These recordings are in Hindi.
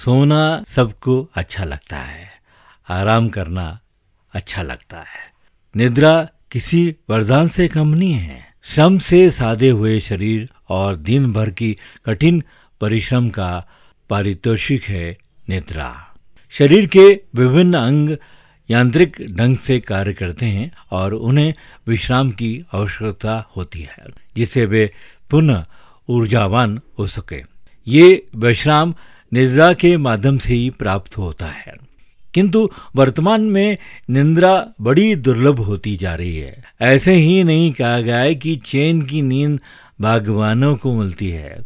सोना सबको अच्छा लगता है, आराम करना अच्छा लगता है। निद्रा किसी वरदान से कम नहीं है। श्रम से साधे हुए शरीर और दिन भर की कठिन परिश्रम का पारितोषिक है निद्रा। शरीर के विभिन्न अंग यांत्रिक ढंग से कार्य करते हैं और उन्हें विश्राम की आवश्यकता होती है, जिससे वे पुनः ऊर्जावान हो सके। ये विश्राम निद्रा के माध्यम से ही प्राप्त होता है। किंतु वर्तमान में निंद्रा बड़ी दुर्लभ होती जा रही है। ऐसे ही नहीं कहा गया है कि चैन की नींद बागवानों को मिलती है।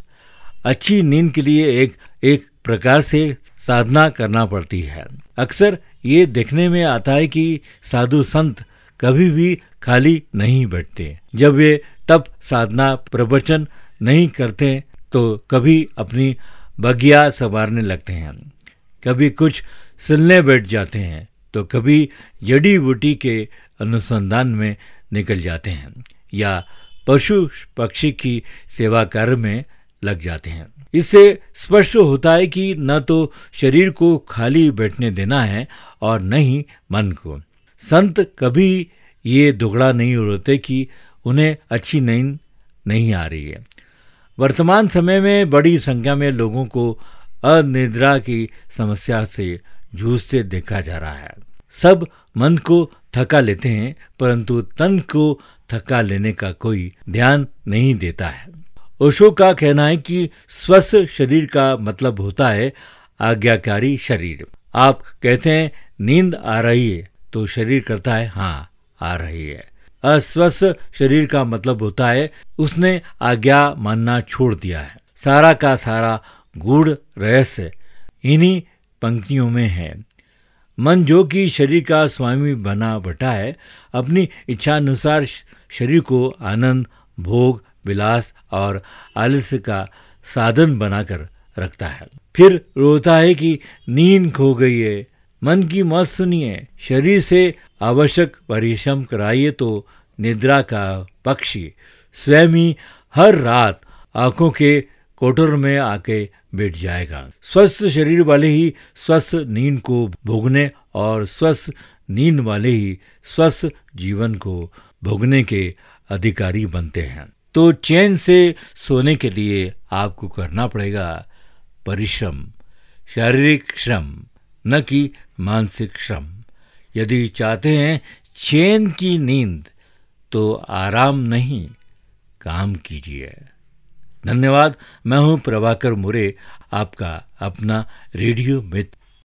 अच्छी नींद के लिए एक एक प्रकार से साधना करना पड़ती है। अक्सर ये देखने में आता है कि साधु संत कभी भी खाली नहीं बैठते। जब वे तप साधना प्रवचन नहीं करते तो कभी अपनी बगिया संवारने लगते हैं। कभी कुछ सिलने बैठ जाते हैं तो कभी जड़ी बूटी के अनुसंधान में निकल जाते हैं, या पशु पक्षी की सेवा कार्य में लग जाते हैं। इससे स्पष्ट होता है कि न तो शरीर को खाली बैठने देना है और न ही मन को। संत कभी ये दुगड़ा नहीं होते कि उन्हें अच्छी नींद नहीं आ रही है। वर्तमान समय में बड़ी संख्या में लोगों को अनिद्रा की समस्या से जूझते देखा जा रहा है। सब मन को थका लेते हैं, परंतु तन को थका लेने का कोई ध्यान नहीं देता है। ओशो का कहना है कि स्वस्थ शरीर का मतलब होता है आज्ञाकारी शरीर। आप कहते हैं, नींद आ रही है तो शरीर करता है हाँ आ रही है। अस्वस्थ शरीर का मतलब होता है, उसने आज्ञा मानना छोड़ दिया है। सारा का सारा गूढ़ रहस्य इन्हीं पंक्तियों में है। मन जो कि शरीर का स्वामी बना बटा है, अपनी इच्छा अनुसार शरीर को आनंद, भोग, विलास और आलस्य का साधन बनाकर रखता है। फिर रोता है कि नींद खो गई है। मन की मत सुनिए। शरीर से आवश्यक परिश्रम कराइए तो निद्रा का पक्षी स्वयं ही हर रात आँखों के कोटर में आके बैठ जाएगा। स्वस्थ शरीर वाले ही स्वस्थ नींद को भोगने और स्वस्थ नींद वाले ही स्वस्थ जीवन को भोगने के अधिकारी बनते हैं। तो चैन से सोने के लिए आपको करना पड़ेगा परिश्रम, शारीरिक श्रम, न कि मानसिक श्रम। यदि चाहते हैं चैन की नींद तो आराम नहीं, काम कीजिए। धन्यवाद, मैं हूँ प्रभाकर मुरे, आपका अपना रेडियो मित्र।